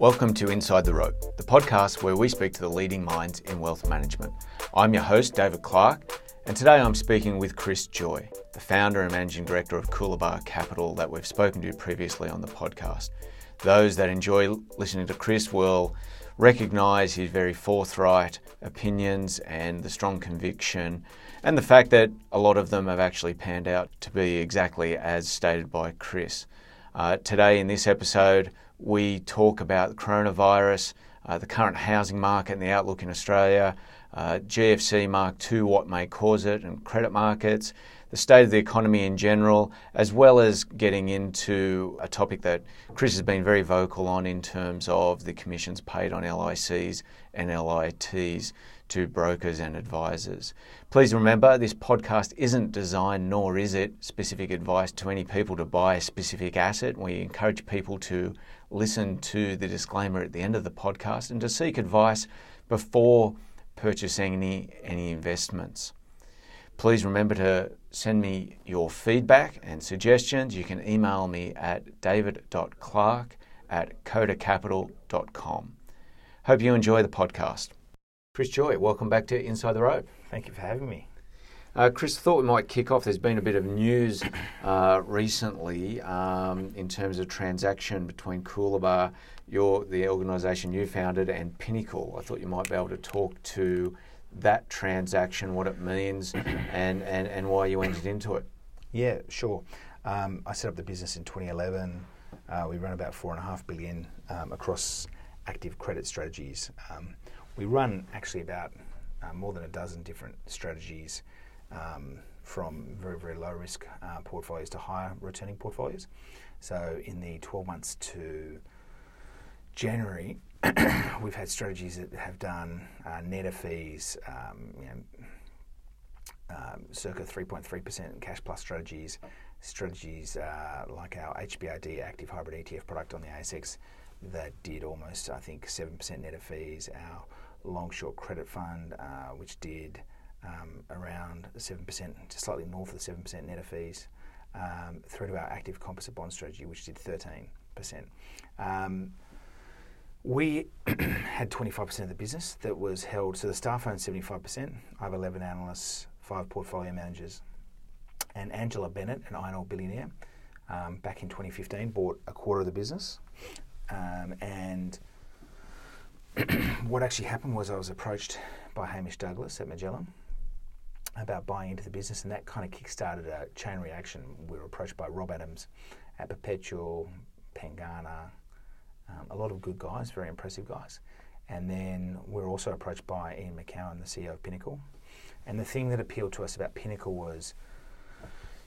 Welcome to Inside the Rope, the podcast where we speak to the leading minds in wealth management. I'm your host, David Clark, and today I'm speaking with Chris Joye, the founder and managing director of Coolabah Capital that we've spoken to previously on the podcast. Those that enjoy listening to Chris will recognise his very forthright opinions and the strong conviction, and the fact that a lot of them have actually panned out to be exactly as stated by Chris. Uh, today, in this episode, we talk about the coronavirus, uh, the current housing market and the outlook in Australia, uh, GFC Mark II, what may cause it, and credit markets, the state of the economy in general, as well as getting into a topic that Chris has been very vocal on in terms of the commissions paid on LICs and LITs to brokers and advisors. Please remember this podcast isn't designed nor is it specific advice to any people to buy a specific asset. We encourage people to listen to the disclaimer at the end of the podcast and to seek advice before purchasing any, any investments. Please remember to send me your feedback and suggestions. You can email me at david.clark at codacapital.com. Hope you enjoy the podcast. Chris Joye, welcome back to Inside the Rope. Thank you for having me. Uh, Chris, thought we might kick off. There's been a bit of news uh, recently um, in terms of transaction between Coolabah, your the organisation you founded, and Pinnacle. I thought you might be able to talk to that transaction, what it means, and, and, and why you entered into it. Yeah, sure. Um, I set up the business in 2011. Uh, we run about four and a half billion um, across active credit strategies. Um, we run actually about uh, more than a dozen different strategies, um, from very very low risk uh, portfolios to higher returning portfolios. So in the 12 months to January, we've had strategies that have done uh, net of fees, um, you know, um, circa 3.3% cash plus strategies, strategies uh, like our HBRD active hybrid ETF product on the ASX that did almost, I think, 7% net of fees. Our long short credit fund, uh, which did um, around 7%, just slightly north of the 7% net of fees, um, through to our active composite bond strategy, which did 13%. Um, we had 25% of the business that was held, so the staff owned 75%. I have 11 analysts, five portfolio managers. And Angela Bennett, an iron ore billionaire, um, back in 2015 bought a quarter of the business. Um, and what actually happened was I was approached by Hamish Douglass at Magellan about buying into the business, and that kind of kick-started a chain reaction. We were approached by Rob Adams at Perpetual, Pengana, um, a lot of good guys, very impressive guys. And then we were also approached by Ian Macoun, the CEO of Pinnacle. And the thing that appealed to us about Pinnacle was,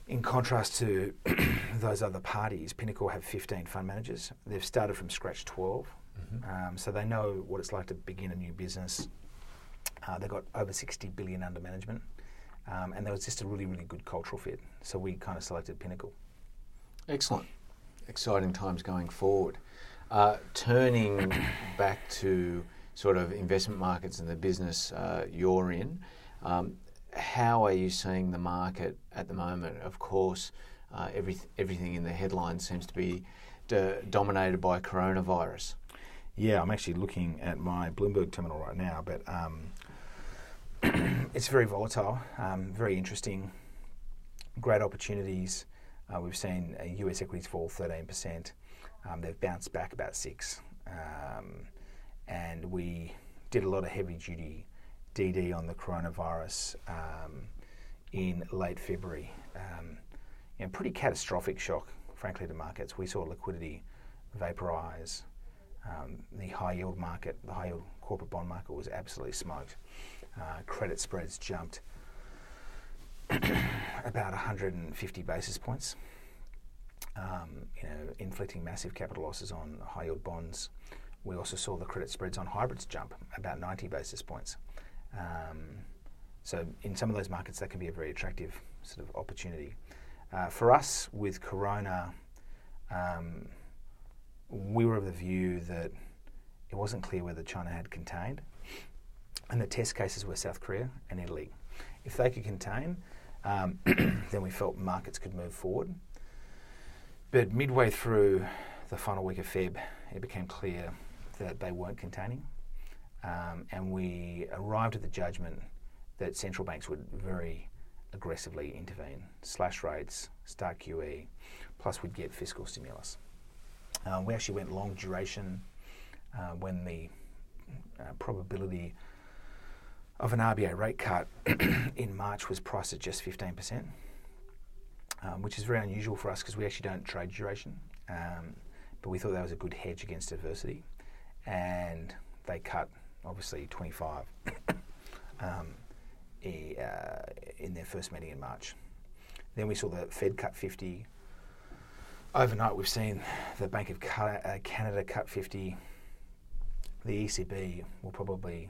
in contrast to those other parties, Pinnacle have 15 fund managers. They've started from scratch 12. Mm-hmm. Um, so they know what it's like to begin a new business. Uh, they've got over 60 billion under management. Um, and there was just a really, really good cultural fit. So we kind of selected Pinnacle. Excellent. Exciting times going forward. Uh, turning back to sort of investment markets and the business uh, you're in, um, how are you seeing the market at the moment? Of course, uh, every, everything in the headlines seems to be d- dominated by coronavirus. Yeah, I'm actually looking at my Bloomberg terminal right now, but um, it's very volatile, um, very interesting, great opportunities. Uh, we've seen US equities fall 13%. Um, they've bounced back about six. Um, and we did a lot of heavy duty DD on the coronavirus um, in late February. Um, you know, pretty catastrophic shock, frankly, to markets. We saw liquidity vaporize. Um, the high yield market, the high yield corporate bond market was absolutely smoked. Uh, credit spreads jumped about 150 basis points um, you know, inflicting massive capital losses on high yield bonds. We also saw the credit spreads on hybrids jump about 90 basis points. Um, so in some of those markets, that can be a very attractive sort of opportunity. Uh, for us, with Corona, um, we were of the view that it wasn't clear whether China had contained, and the test cases were South Korea and Italy. If they could contain, um, then we felt markets could move forward. But midway through the final week of Feb, it became clear that they weren't containing. Um, and we arrived at the judgment that central banks would very aggressively intervene, slash rates, start QE, plus we'd get fiscal stimulus. Um, we actually went long duration uh, when the uh, probability of an RBA rate cut in March was priced at just 15%, um, which is very unusual for us because we actually don't trade duration. Um, but we thought that was a good hedge against adversity. And they cut, obviously, 25 um, uh, in their first meeting in March. Then we saw the Fed cut 50. Overnight, we've seen the Bank of uh, Canada cut 50. The ECB will probably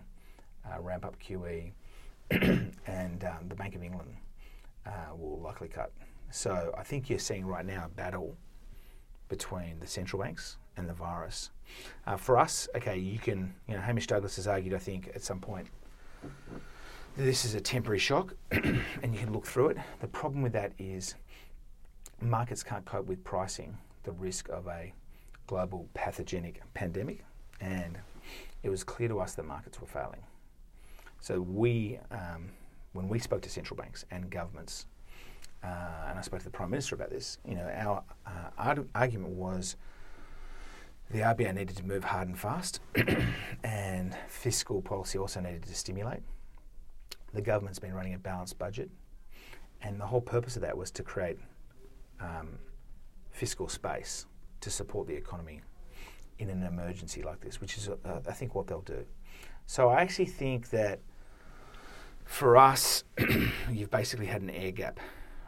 uh, ramp up QE, and um, the Bank of England uh, will likely cut. So I think you're seeing right now a battle between the central banks and the virus. Uh, for us, okay, you can, you know, Hamish Douglass has argued, I think, at some point, this is a temporary shock and you can look through it. The problem with that is markets can't cope with pricing the risk of a global pathogenic pandemic, and it was clear to us that markets were failing. So we, um, when we spoke to central banks and governments, uh, and I spoke to the Prime Minister about this, you know, our uh, argument was the RBA needed to move hard and fast, and fiscal policy also needed to stimulate. The government's been running a balanced budget, and the whole purpose of that was to create um, fiscal space to support the economy in an emergency like this, which is, uh, I think, what they'll do. So I actually think that for us, you've basically had an air gap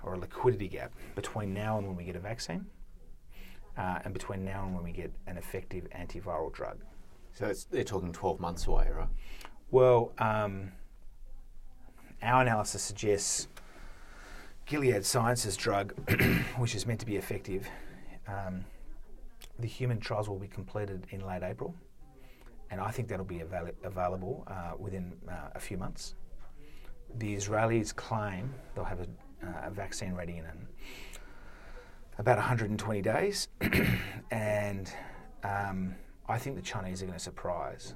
or a liquidity gap between now and when we get a vaccine, uh, and between now and when we get an effective antiviral drug. So they're talking 12 months away, right? Well, um, our analysis suggests Gilead Sciences drug, which is meant to be effective, um, the human trials will be completed in late April, and I think that'll be avail- available uh, within uh, a few months. The Israelis claim they'll have a uh, a vaccine ready in about 120 days, and um, I think the Chinese are going to surprise.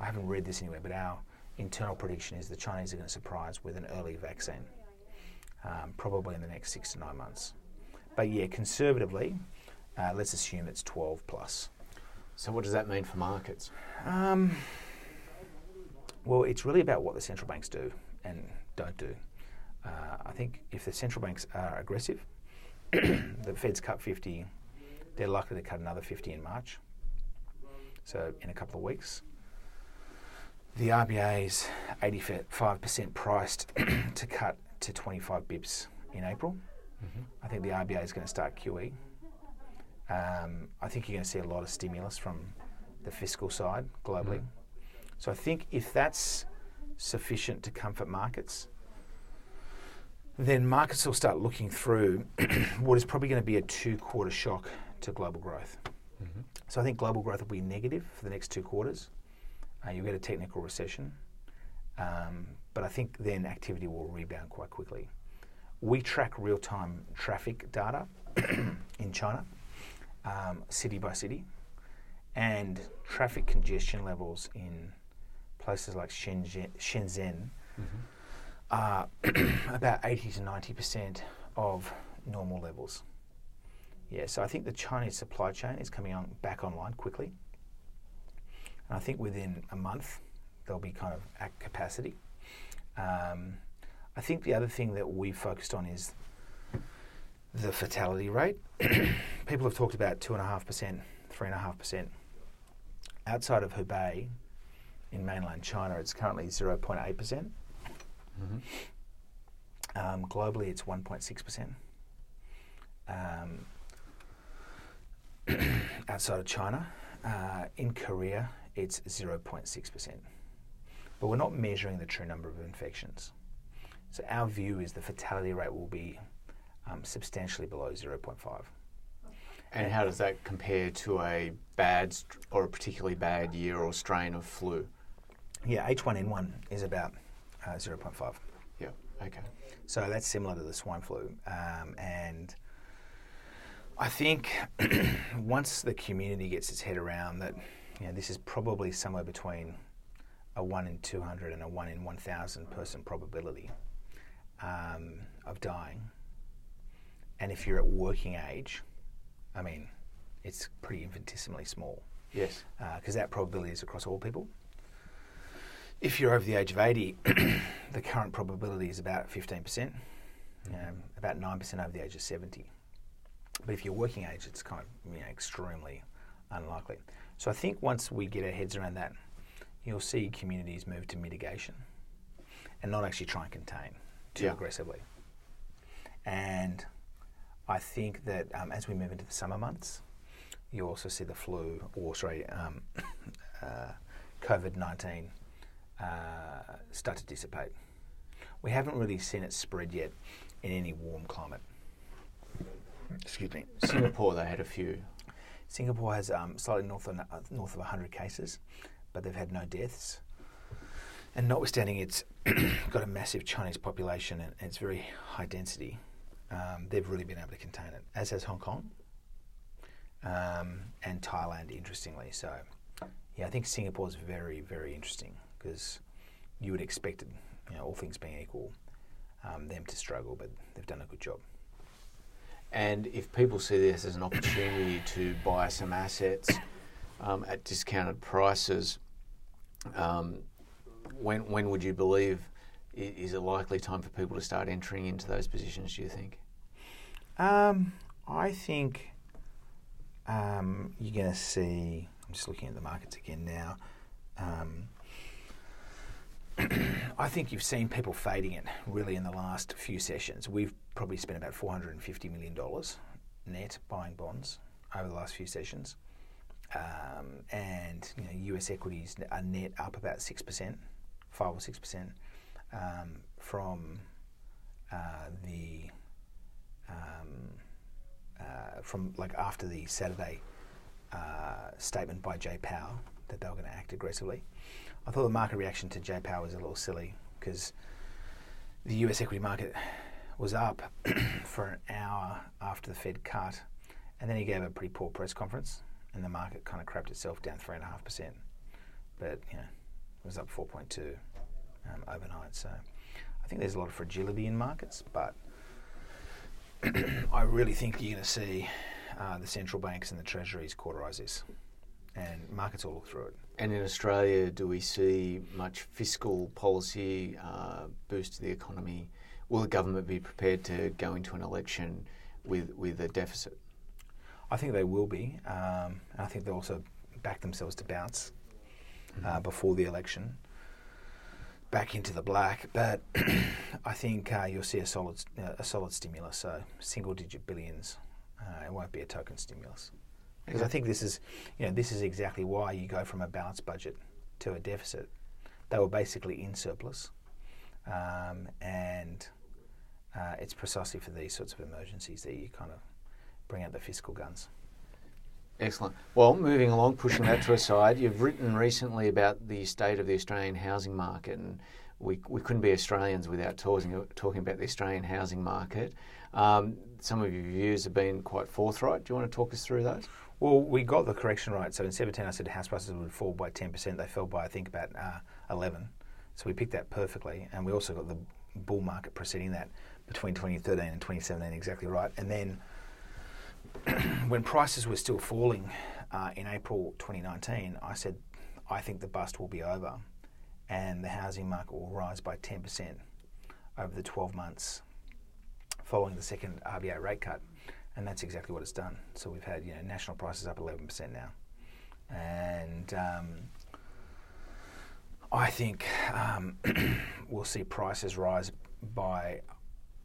I haven't read this anywhere, but our internal prediction is the Chinese are going to surprise with an early vaccine, um, probably in the next six to nine months. But yeah, conservatively, uh, let's assume it's 12 plus. So, what does that mean for markets? Um, well, it's really about what the central banks do and don't do. Uh, I think if the central banks are aggressive, the Fed's cut 50, they're likely to cut another 50 in March. So in a couple of weeks. The RBA's 85% priced to cut to 25 bips in April. Mm-hmm. I think the RBA is going to start QE. Um, I think you're going to see a lot of stimulus from the fiscal side globally. Mm-hmm. So I think if that's sufficient to comfort markets, then markets will start looking through what is probably going to be a two quarter shock to global growth. Mm-hmm. So I think global growth will be negative for the next two quarters. Uh, you'll get a technical recession. Um, but I think then activity will rebound quite quickly. We track real time traffic data in China, um, city by city, and traffic congestion levels in places like Shenzhen. Shenzhen mm-hmm are about 80 to 90% of normal levels. Yeah, so I think the Chinese supply chain is coming on back online quickly. And I think within a month they'll be kind of at capacity. Um, I think the other thing that we focused on is the fatality rate. People have talked about 2.5%, 3.5%. Outside of Hubei, in mainland China, it's currently 0.8%. Mm-hmm. Um, globally, it's 1.6%. Um, outside of China, uh, in Korea, it's 0.6%. But we're not measuring the true number of infections. So our view is the fatality rate will be um, substantially below 0.5. And how does that compare to a bad or a particularly bad year or strain of flu? Yeah, H1N1 is about uh, 0.5. Yeah, okay. So that's similar to the swine flu. Um, and I think once the community gets its head around that, you know, this is probably somewhere between a one in two hundred and a one in one thousand person probability um, of dying, and if you're at working age, I mean, it's pretty infinitesimally small Yes. Uh, because that probability is across all people. If you're over the age of 80, the current probability is about 15%, you know, about 9% over the age of 70. But if you're working age, it's kind of you know, extremely unlikely. So I think once we get our heads around that, you'll see communities move to mitigation and not actually try and contain too Yeah. aggressively. And I think that um, as we move into the summer months, you also see the flu, or sorry, um, uh, COVID 19 uh, start to dissipate. We haven't really seen it spread yet in any warm climate. Excuse me. Singapore, they had a few. Singapore has um, slightly north of, uh, north of 100 cases, but they've had no deaths. And notwithstanding it's got a massive Chinese population and, it's very high density, um, they've really been able to contain it, as has Hong Kong um, and Thailand, interestingly. So, yeah, I think Singapore's very, very interesting because you would expect it, you know, all things being equal, um, them to struggle, but they've done a good job. And if people see this as an opportunity to buy some assets um, at discounted prices, um, when when would you believe is a likely time for people to start entering into those positions? Do you think? Um, I think um, you're going to see. I'm just looking at the markets again now. Um, I think you've seen people fading it really in the last few sessions. We've probably spent about $450 million net buying bonds over the last few sessions. Um, and you know, US equities are net up about 6%, 5 or 6% um, from uh, the um, uh, from like after the Saturday uh, statement by Jay Powell that they were going to act aggressively. I thought the market reaction to Jay Powell was a little silly because the US equity market was up for an hour after the Fed cut, and then he gave a pretty poor press conference, and the market kind of crapped itself down three and a half percent. But you know, it was up 4.2 um, overnight. So I think there's a lot of fragility in markets, but I really think you're going to see uh, the central banks and the treasuries cauterise this, and markets will look through it. And in Australia, do we see much fiscal policy uh, boost to the economy? Will the government be prepared to go into an election with with a deficit? I think they will be, um, and I think they also back themselves to bounce uh, before the election back into the black. But I think uh, you'll see a solid uh, a solid stimulus, so single digit billions. Uh, it won't be a token stimulus because I think this is you know this is exactly why you go from a balanced budget to a deficit. They were basically in surplus, um, and uh, it's precisely for these sorts of emergencies that you kind of bring out the fiscal guns. Excellent. Well, moving along, pushing that to a side, you've written recently about the state of the Australian housing market, and we, we couldn't be Australians without talking, talking about the Australian housing market. Um, some of your views have been quite forthright. Do you want to talk us through those? Well, we got the correction right. So in 17, I said house prices would fall by 10%. They fell by, I think, about uh, 11. So we picked that perfectly. And we also got the bull market preceding that between 2013 and 2017 exactly right. And then when prices were still falling uh, in April 2019, I said, I think the bust will be over and the housing market will rise by 10% over the 12 months following the second RBA rate cut. And that's exactly what it's done. So we've had you know national prices up 11% now. And um, I think um, we'll see prices rise by,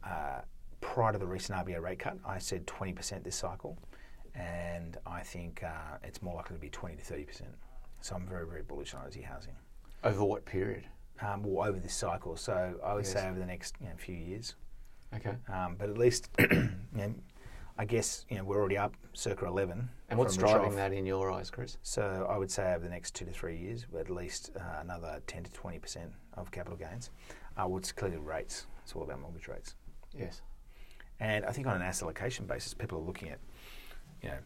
uh, prior to the recent RBA rate cut, I said 20% this cycle. And I think uh, it's more likely to be 20 to 30%. So I'm very, very bullish on Aussie housing. Over what period? Um, well, over this cycle. So I would Yes. say over the next you know, few years. Okay. Um, but at least, you know, I guess you know we're already up circa 11. And what's driving that in your eyes, Chris? So I would say over the next two to three years, at least uh, another 10 to 20 percent of capital gains. Uh, well, it's clearly rates. It's all about mortgage rates. Yes. And I think on an asset allocation basis, people are looking at you know,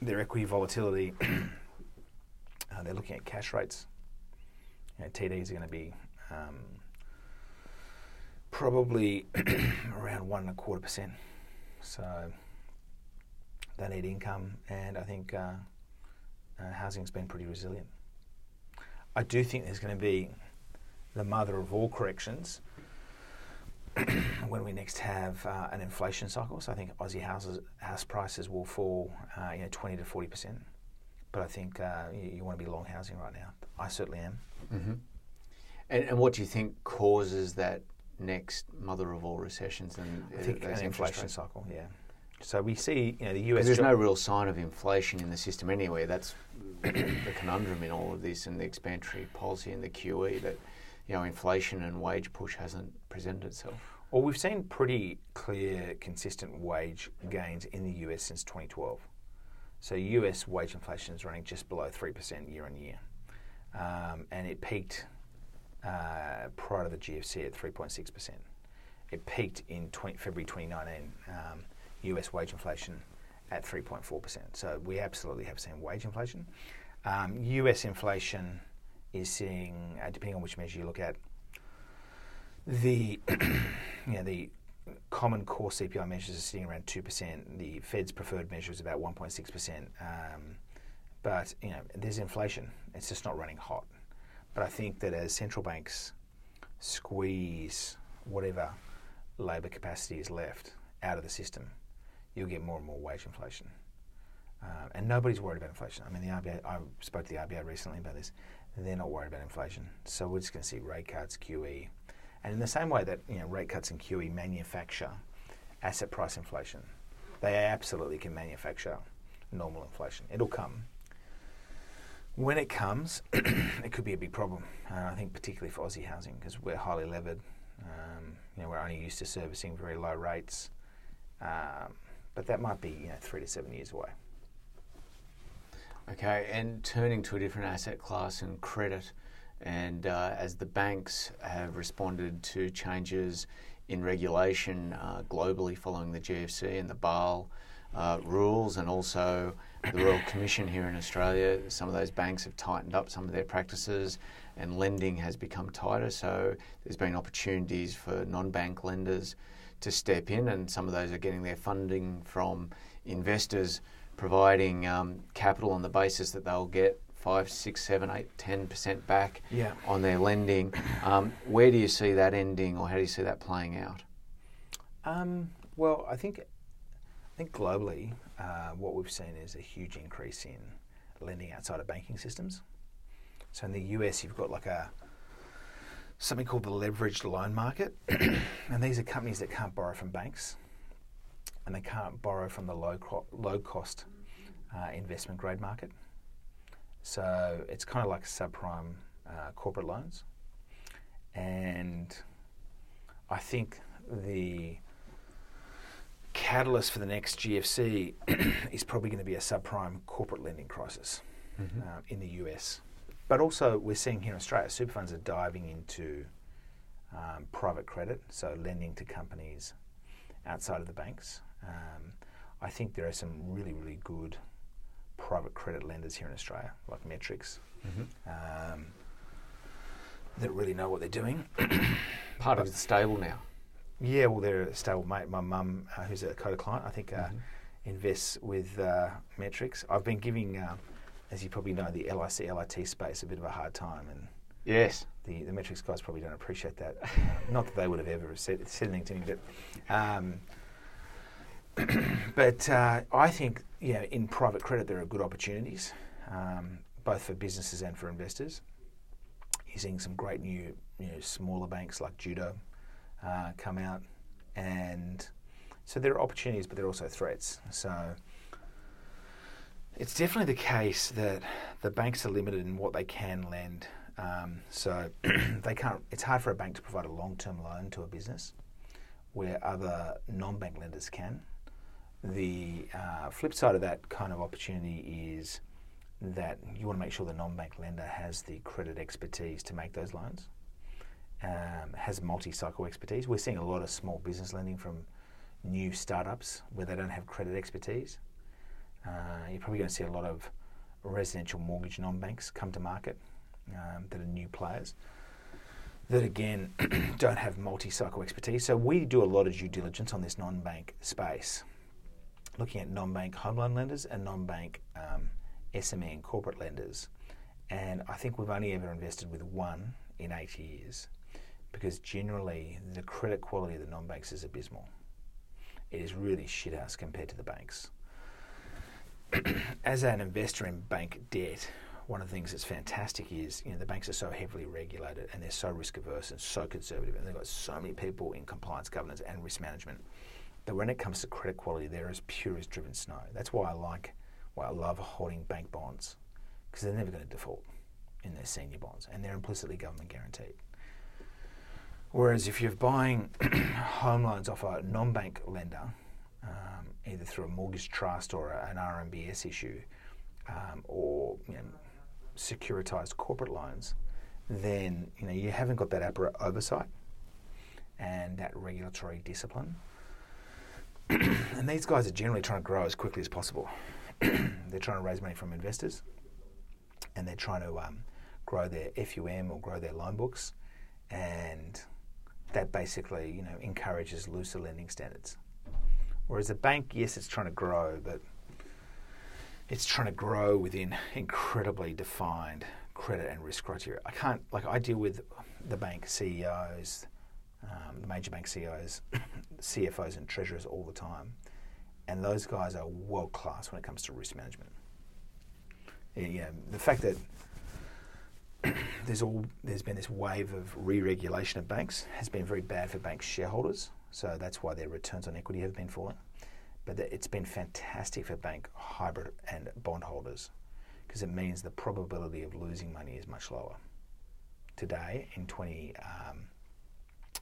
their equity volatility. uh, they're looking at cash rates. You know, TDs are going to be um, probably around one and a quarter percent. So they need income, and I think uh, uh, housing's been pretty resilient. I do think there's going to be the mother of all corrections when we next have uh, an inflation cycle. So I think Aussie houses, house prices will fall, uh, you know, 20 to 40 percent. But I think uh, you, you, want to be long housing right now. I certainly am. Mm-hmm. And, and what do you think causes that next mother of all recessions? And I think an inflation cycle. Yeah. So we see, you know, the US. There's no real sign of inflation in the system anywhere. That's the conundrum in all of this, and the expansionary policy and the QE that, you know, inflation and wage push hasn't presented itself. Well, we've seen pretty clear, consistent wage gains in the US since 2012. So US wage inflation is running just below three percent year on year, um, and it peaked uh, prior to the GFC at 3.6 percent. It peaked in 20, February 2019. Um, US wage inflation at 3.4%. So we absolutely have seen wage inflation. Um, US inflation is seeing, uh, depending on which measure you look at, the you know, the common core CPI measures are sitting around two percent. The Fed's preferred measure is about one point six percent. Um, but you know, there's inflation. It's just not running hot. But I think that as central banks squeeze whatever labour capacity is left out of the system, you'll get more and more wage inflation. Uh, and nobody's worried about inflation. I mean, the RBA, I spoke to the RBA recently about this. They're not worried about inflation. So we're just going to see rate cuts, QE. And in the same way that you know, rate cuts and QE manufacture asset price inflation, they absolutely can manufacture normal inflation. It'll come. When it comes, it could be a big problem. Uh, I think particularly for Aussie housing because we're highly levered. Um, you know, we're only used to servicing very low rates. Um, but that might be you know three to seven years away. Okay, and turning to a different asset class and credit, and uh, as the banks have responded to changes in regulation uh, globally following the GFC and the Basel uh, rules, and also the Royal Commission here in Australia, some of those banks have tightened up some of their practices, and lending has become tighter. So there's been opportunities for non-bank lenders to step in, and some of those are getting their funding from investors providing um, capital on the basis that they'll get five, six, seven, eight, ten percent back yeah. on their lending. Um, where do you see that ending, or how do you see that playing out? Um, well, I think I think globally, uh, what we've seen is a huge increase in lending outside of banking systems. So in the US, you've got like a something called the leveraged loan market. and these are companies that can't borrow from banks and they can't borrow from the low, co- low cost uh, investment grade market. So it's kind of like subprime uh, corporate loans. And I think the catalyst for the next GFC is probably going to be a subprime corporate lending crisis mm-hmm. uh, in the US. But also, we're seeing here in Australia, super funds are diving into um, private credit, so lending to companies outside of the banks. Um, I think there are some really, really good private credit lenders here in Australia, like Metrics, mm-hmm. um, that really know what they're doing. Part but, of the stable now. Yeah, well, they're a stable mate. My mum, uh, who's a Coda client, I think uh, mm-hmm. invests with uh, Metrics. I've been giving uh, as you probably know, the LIC LIT space a bit of a hard time, and yes, the the metrics guys probably don't appreciate that. Not that they would have ever said, said anything to me, but um, but uh, I think yeah, in private credit there are good opportunities, um, both for businesses and for investors. You're seeing some great new you know, smaller banks like Judo uh, come out, and so there are opportunities, but there are also threats. So it's definitely the case that the banks are limited in what they can lend. Um, so they can't. It's hard for a bank to provide a long-term loan to a business, where other non-bank lenders can. The uh, flip side of that kind of opportunity is that you want to make sure the non-bank lender has the credit expertise to make those loans, um, has multi-cycle expertise. We're seeing a lot of small business lending from new startups where they don't have credit expertise Uh, you're probably going to see a lot of residential mortgage non-banks come to market um, that are new players that again don't have multi-cycle expertise. So we do a lot of due diligence on this non-bank space, looking at non-bank home loan lenders and non-bank um, SME and corporate lenders. And I think we've only ever invested with one in eight years because generally the credit quality of the non-banks is abysmal. It is really shithouse compared to the banks. As an investor in bank debt, one of the things that's fantastic is you know the banks are so heavily regulated and they're so risk averse and so conservative and they've got so many people in compliance governance and risk management that when it comes to credit quality they're as pure as driven snow. That's why I like why I love holding bank bonds because they're never going to default in their senior bonds and they're implicitly government guaranteed. Whereas if you're buying home loans off a non-bank lender, um, either through a mortgage trust or an RMBS issue, um, or you know, securitized corporate loans, then you know you haven't got that oversight and that regulatory discipline. and these guys are generally trying to grow as quickly as possible. they're trying to raise money from investors, and they're trying to um, grow their FUM or grow their loan books, and that basically you know encourages looser lending standards. Whereas a bank, yes, it's trying to grow, but it's trying to grow within incredibly defined credit and risk criteria. I can't like I deal with the bank CEOs, um, the major bank CEOs, CFOs, and treasurers all the time, and those guys are world class when it comes to risk management. Yeah, the fact that there's all there's been this wave of re-regulation of banks has been very bad for bank shareholders. So that's why their returns on equity have been falling but it's been fantastic for bank hybrid and bondholders because it means the probability of losing money is much lower today in 2020 um,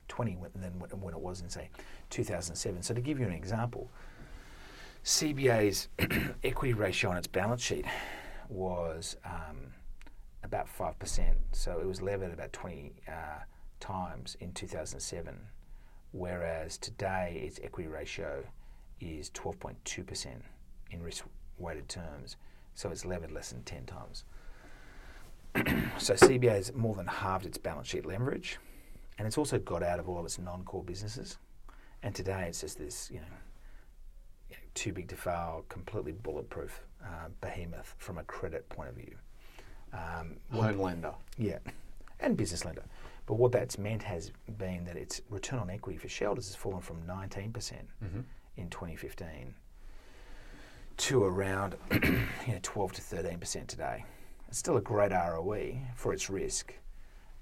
than when it was in say 2007. So to give you an example, CBA's equity ratio on its balance sheet was um, about five percent. So it was levered about 20 uh, times in 2007, whereas today its equity ratio is 12.2% in risk weighted terms, so it's levered less than 10 times. so CBA has more than halved its balance sheet leverage, and it's also got out of all of its non-core businesses. And today it's just this, you know, too big to fail, completely bulletproof uh, behemoth from a credit point of view. Um, Home lender. Yeah, and business lender. But what that's meant has been that its return on equity for shareholders has fallen from 19% mm-hmm in 2015 to around you know, 12 to 13 percent today. It's still a great ROE for its risk,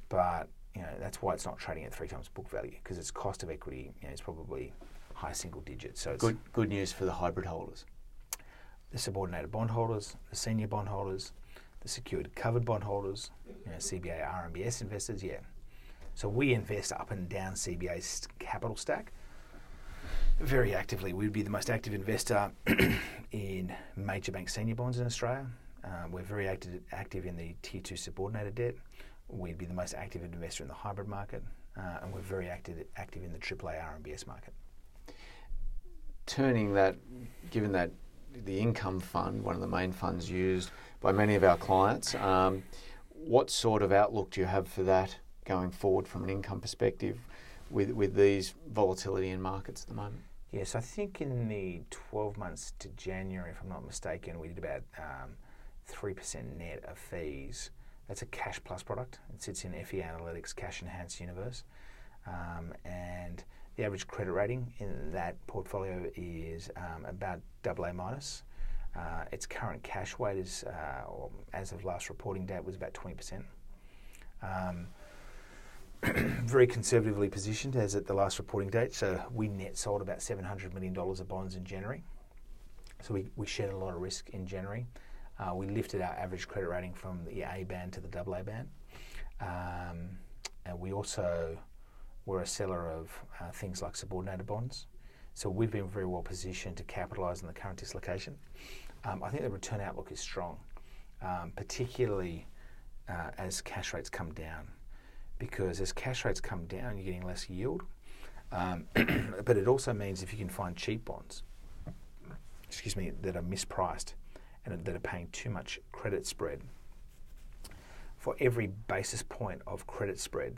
but you know that's why it's not trading at three times book value because its cost of equity you know, is probably high single digits. So good good news for the hybrid holders, the subordinated bondholders, the senior bondholders, the secured covered bondholders, you know, CBA RMBS investors. Yeah, so we invest up and down CBA's capital stack very actively. We'd be the most active investor in major bank senior bonds in Australia. Um, we're very active, active in the tier two subordinated debt. We'd be the most active investor in the hybrid market, uh, and we're very active, active in the AAA RMBS market. Turning that, given that the income fund, one of the main funds used by many of our clients, um, what sort of outlook do you have for that going forward from an income perspective? with with these volatility in markets at the moment? Yes, I think in the 12 months to January, if I'm not mistaken, we did about um, 3% net of fees. That's a cash plus product. It sits in FE Analytics Cash Enhanced Universe. Um, and the average credit rating in that portfolio is um, about AA minus. Uh, its current cash weight is, uh, as of last reporting date, was about 20%. Um, very conservatively positioned as at the last reporting date. So we net sold about $700 million of bonds in January. So we, we shed a lot of risk in January. Uh, we lifted our average credit rating from the A band to the AA band. Um, and we also were a seller of uh, things like subordinated bonds. So we've been very well positioned to capitalise on the current dislocation. Um, I think the return outlook is strong, um, particularly uh, as cash rates come down because as cash rates come down, you're getting less yield. Um, but it also means if you can find cheap bonds, excuse me, that are mispriced and that are paying too much credit spread. For every basis point of credit spread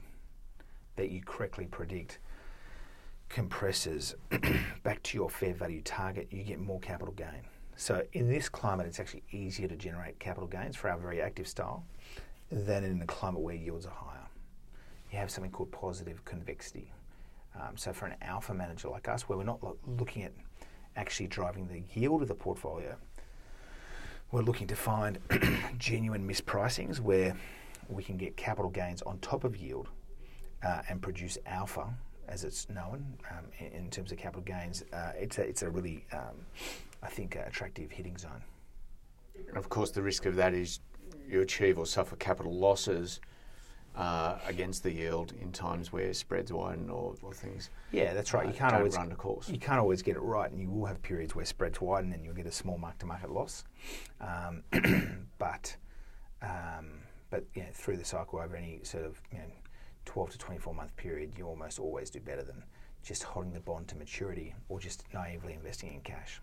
that you correctly predict compresses back to your fair value target, you get more capital gain. So in this climate, it's actually easier to generate capital gains for our very active style than in a climate where yields are higher. You have something called positive convexity. Um, so for an alpha manager like us, where we're not lo- looking at actually driving the yield of the portfolio, we're looking to find genuine mispricings where we can get capital gains on top of yield uh, and produce alpha, as it's known um, in, in, terms of capital gains. Uh, it's a it's a really um, I think attractive hitting zone. Of course, the risk of that is you achieve or suffer capital losses uh, against the yield in times where spreads widen or, or things. Yeah, that's right. You can't always run the course. You can't always get it right, and you will have periods where spreads widen, and you'll get a small mark-to-market loss. Um, but um, but you know, through the cycle over any sort of you know, 12 to 24 month period, you almost always do better than just holding the bond to maturity or just naively investing in cash.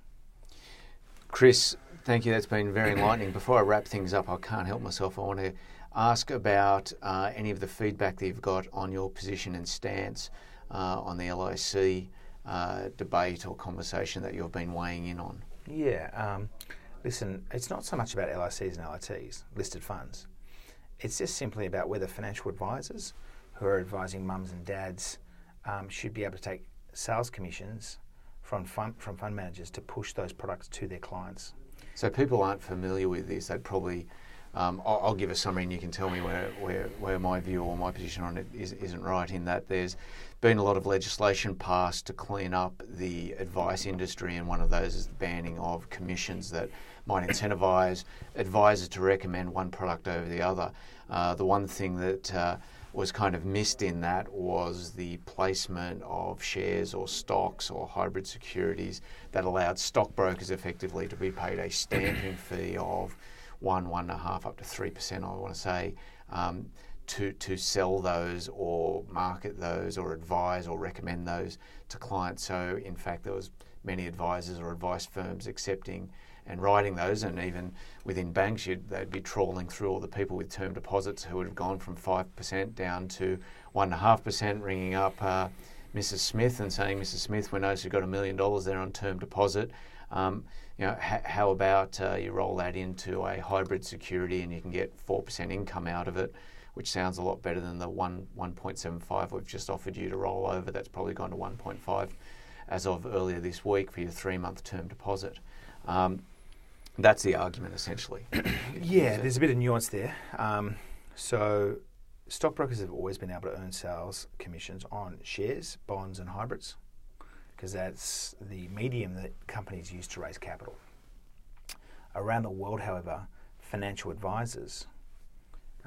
Chris, thank you. That's been very enlightening. Before I wrap things up, I can't help myself. I want to ask about uh, any of the feedback that you've got on your position and stance uh, on the LIC uh, debate or conversation that you've been weighing in on. Yeah, um, listen, it's not so much about LICs and LITs, listed funds. It's just simply about whether financial advisors who are advising mums and dads um, should be able to take sales commissions from fund, from fund managers to push those products to their clients. So people aren't familiar with this. They'd probably um, I'll, I'll, give a summary and you can tell me where, where, where my view or my position on it is, isn't right in that there's been a lot of legislation passed to clean up the advice industry and one of those is the banning of commissions that might incentivise advisors to recommend one product over the other. Uh, the one thing that uh, was kind of missed in that was the placement of shares or stocks or hybrid securities that allowed stockbrokers effectively to be paid a stamping fee of one, one and a half, up to three percent. I want to say. Um, to, to sell those or market those or advise or recommend those to clients. So in fact, there was many advisors or advice firms accepting and writing those, and even within banks, they'd be trawling through all the people with term deposits who would have gone from five percent down to one and a half percent, ringing up uh, Mrs. Smith and saying, "Mrs. Smith, we notice you've got a million dollars there on term deposit." Um, you know, how about uh, you roll that into a hybrid security and you can get 4% income out of it, which sounds a lot better than the 1, 1.75 we've just offered you to roll over. That's probably gone to 1.5 as of earlier this week for your three month term deposit. Um, that's the argument essentially. yeah, there's a bit of nuance there. Um, so, stockbrokers have always been able to earn sales commissions on shares, bonds, and hybrids because that's the medium that companies use to raise capital. Around the world, however, financial advisors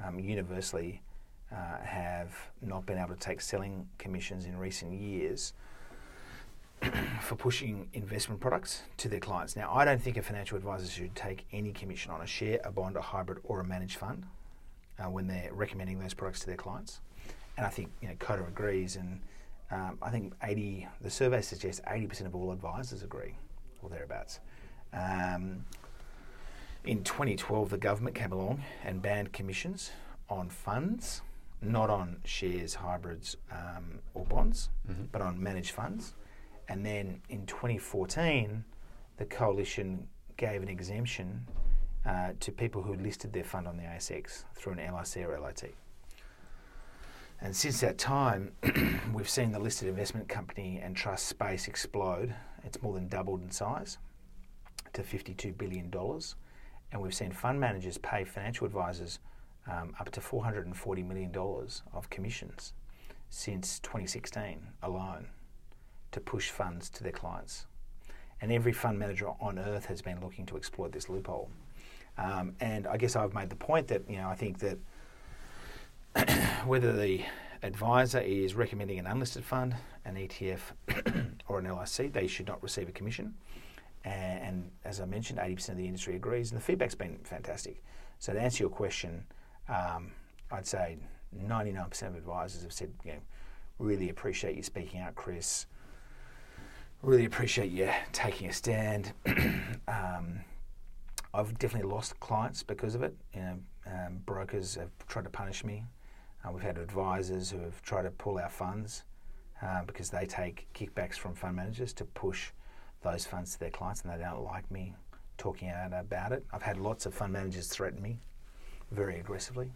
um, universally uh, have not been able to take selling commissions in recent years for pushing investment products to their clients. Now, I don't think a financial advisor should take any commission on a share, a bond, a hybrid, or a managed fund uh, when they're recommending those products to their clients. And I think you know Coda agrees, and um, I think 80, the survey suggests 80% of all advisors agree, or thereabouts. Um, in 2012, the government came along and banned commissions on funds, not on shares, hybrids, um, or bonds, mm-hmm. but on managed funds. And then in 2014, the coalition gave an exemption uh, to people who listed their fund on the ASX through an LIC or LIT. And since that time, we've seen the listed investment company and trust space explode. It's more than doubled in size to $52 billion. And we've seen fund managers pay financial advisors um, up to $440 million of commissions since 2016 alone to push funds to their clients. And every fund manager on earth has been looking to exploit this loophole. Um, and I guess I've made the point that, you know, I think that whether the advisor is recommending an unlisted fund, an ETF, or an LIC, they should not receive a commission. And, and, as I mentioned, 80% of the industry agrees, and the feedback's been fantastic. So, to answer your question, um, I'd say 99% of advisors have said, you know, really appreciate you speaking out, Chris. really appreciate you taking a stand. um, I've definitely lost clients because of it. You know, um, brokers have tried to punish me. Uh, we've had advisors who have tried to pull our funds uh, because they take kickbacks from fund managers to push those funds to their clients, and they don't like me talking out about it. I've had lots of fund managers threaten me very aggressively.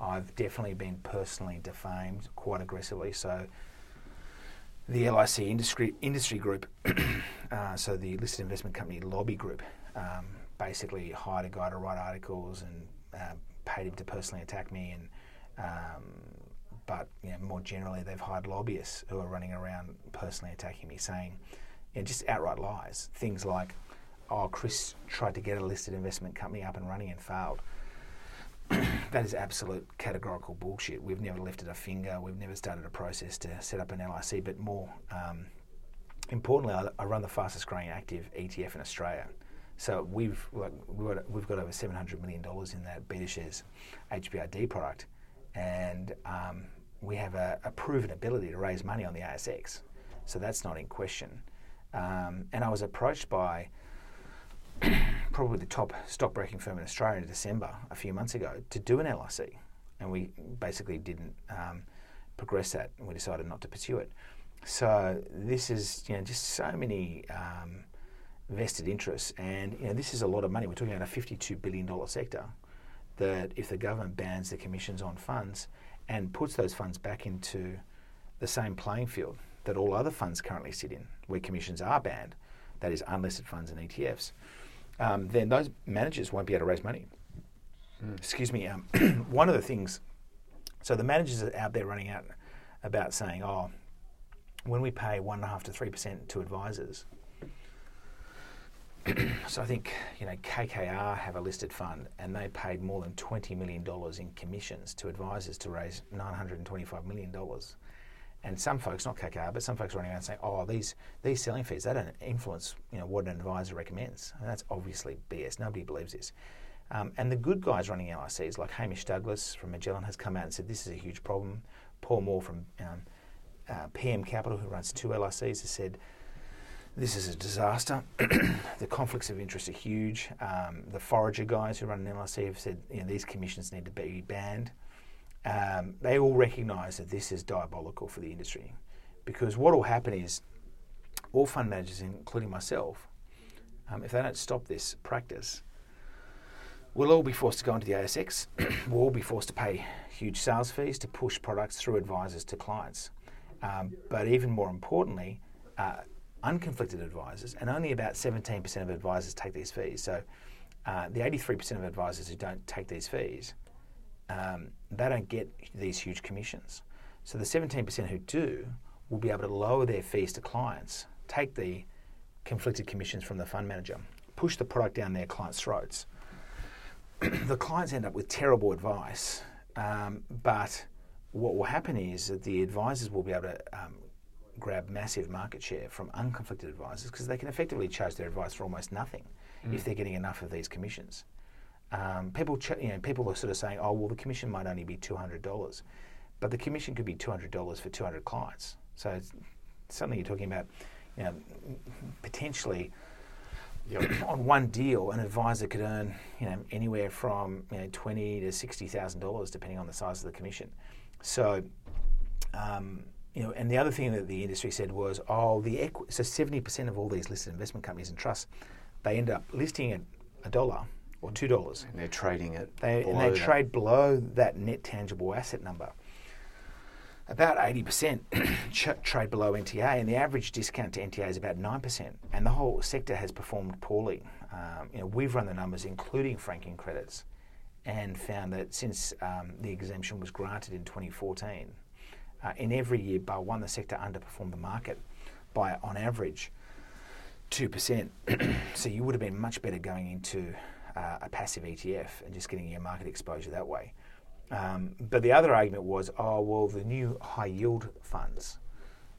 I've definitely been personally defamed quite aggressively. So the LIC industry industry group, uh, so the listed investment company lobby group, um, basically hired a guy to write articles and uh, paid him to personally attack me. And but you know, more generally, they've hired lobbyists who are running around personally attacking me, saying you know, just outright lies. Things like, "Oh, Chris tried to get a listed investment company up and running and failed." that is absolute categorical bullshit. We've never lifted a finger. We've never started a process to set up an LIC. But more um, importantly, I, I, run the fastest growing active ETF in Australia. So we've like, we've got over seven hundred million dollars in that BetaShares HBRD product, and um, we have a, a, proven ability to raise money on the ASX. So that's not in question. Um, and I was approached by probably the top stockbroking firm in Australia in December a few months ago to do an LIC, and we basically didn't um, progress that, and we decided not to pursue it. So this is you know just so many um, vested interests, and you know this is a lot of money. We're talking about a fifty-two billion dollar sector. That if the government bans the commissions on funds and puts those funds back into the same playing field that all other funds currently sit in, where commissions are banned, that is unlisted funds and ETFs um, then those managers won't be able to raise money. Mm. Excuse me. Um, one of the things, so the managers are out there running out about saying, oh, when we pay one and a half to three percent to advisors. so I think you know KKR have a listed fund, and they paid more than twenty million dollars in commissions to advisors to raise nine hundred and twenty-five million dollars. And some folks, not KKR, but some folks running around saying, "Oh, these these selling fees they don't influence you know what an advisor recommends." And that's obviously BS. Nobody believes this. Um, and the good guys running LICs, like Hamish Douglass from Magellan, has come out and said this is a huge problem. Paul Moore from um, uh, PM Capital, who runs two LICs, has said this is a disaster. the conflicts of interest are huge. Um, the forager guys who run an LIC have said you know, these commissions need to be banned um, they all recognise that this is diabolical for the industry because what will happen is all fund managers, including myself, um, if they don't stop this practice, we'll all be forced to go into the ASX. we'll all be forced to pay huge sales fees to push products through advisors to clients. Um, but even more importantly, uh, unconflicted advisors, and only about 17% of advisors take these fees. So uh, the 83% of advisors who don't take these fees um, they don't get these huge commissions. So the 17% who do will be able to lower their fees to clients, take the conflicted commissions from the fund manager, push the product down their clients' throats. the clients end up with terrible advice, um, but what will happen is that the advisors will be able to um, grab massive market share from unconflicted advisors because they can effectively charge their advice for almost nothing mm. if they're getting enough of these commissions. Um, people, ch- you know, people are sort of saying, "Oh, well, the commission might only be two hundred dollars," but the commission could be two hundred dollars for two hundred clients. So it's something you're talking about, you know, potentially yep. on one deal, an advisor could earn, you know, anywhere from you know twenty to sixty thousand dollars, depending on the size of the commission. So. Um, you know, and the other thing that the industry said was, oh, the equi- so seventy percent of all these listed investment companies and trusts, they end up listing at a dollar or two dollars. And they're trading it. They, and they that. trade below that net tangible asset number. About 80% trade below NTA, and the average discount to NTA is about 9%. And the whole sector has performed poorly. Um, you know, we've run the numbers, including franking credits, and found that since um, the exemption was granted in 2014, uh, in every year, bar one, the sector underperformed the market by, on average, 2%. so you would have been much better going into uh, a passive ETF and just getting your market exposure that way. Um, but the other argument was, oh, well, the new high yield funds.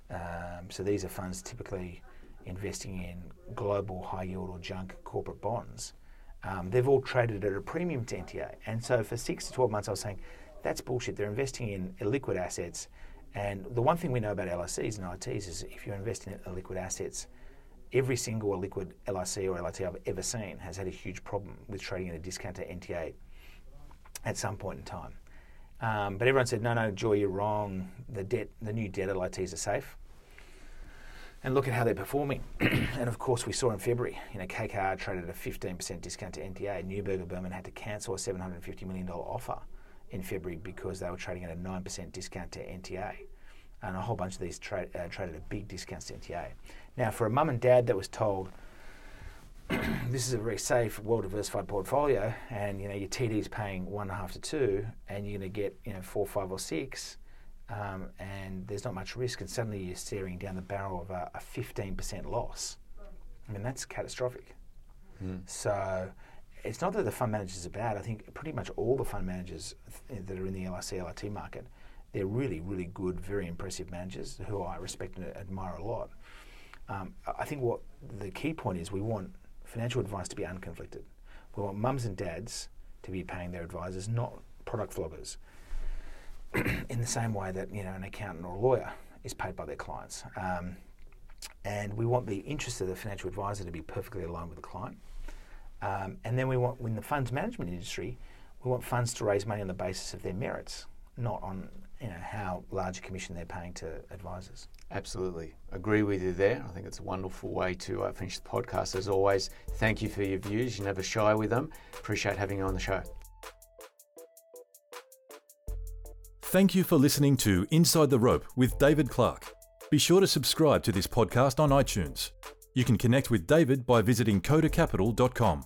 Um, so these are funds typically investing in global high yield or junk corporate bonds. Um, they've all traded at a premium to NTA. And so for six to 12 months, I was saying, that's bullshit. They're investing in illiquid assets. And the one thing we know about LICs and ITs is if you're investing in liquid assets, every single liquid LIC or LIT I've ever seen has had a huge problem with trading at a discount to NTA at some point in time. Um, but everyone said, no, no, Joye, you're wrong. The debt, the new debt LITs are safe. And look at how they're performing. and of course, we saw in February, you know, KKR traded at a 15% discount to NTA. Neuberger Berman had to cancel a $750 million offer in February because they were trading at a 9% discount to NTA. And a whole bunch of these tra- uh, traded at big discounts to NTA. Now, for a mum and dad that was told, this is a very safe, well diversified portfolio, and you know your TD is paying one and a half to two, and you're going to get you know four, five, or six, um, and there's not much risk, and suddenly you're staring down the barrel of a, a 15% loss. I mean that's catastrophic. Mm. So it's not that the fund managers are bad. I think pretty much all the fund managers that are in the LIC LIT market, they're really, really good, very impressive managers who I respect and admire a lot. Um, I think what the key point is we want financial advice to be unconflicted. We want mums and dads to be paying their advisors, not product floggers. in the same way that you know an accountant or a lawyer is paid by their clients. Um, and we want the interest of the financial advisor to be perfectly aligned with the client. Um, and then we want, in the funds management industry, we want funds to raise money on the basis of their merits, not on you know how large a commission they're paying to advisors. Absolutely. Agree with you there. I think it's a wonderful way to uh, finish the podcast. As always, thank you for your views. You're never shy with them. Appreciate having you on the show. Thank you for listening to Inside the Rope with David Clark. Be sure to subscribe to this podcast on iTunes. You can connect with David by visiting codacapital.com.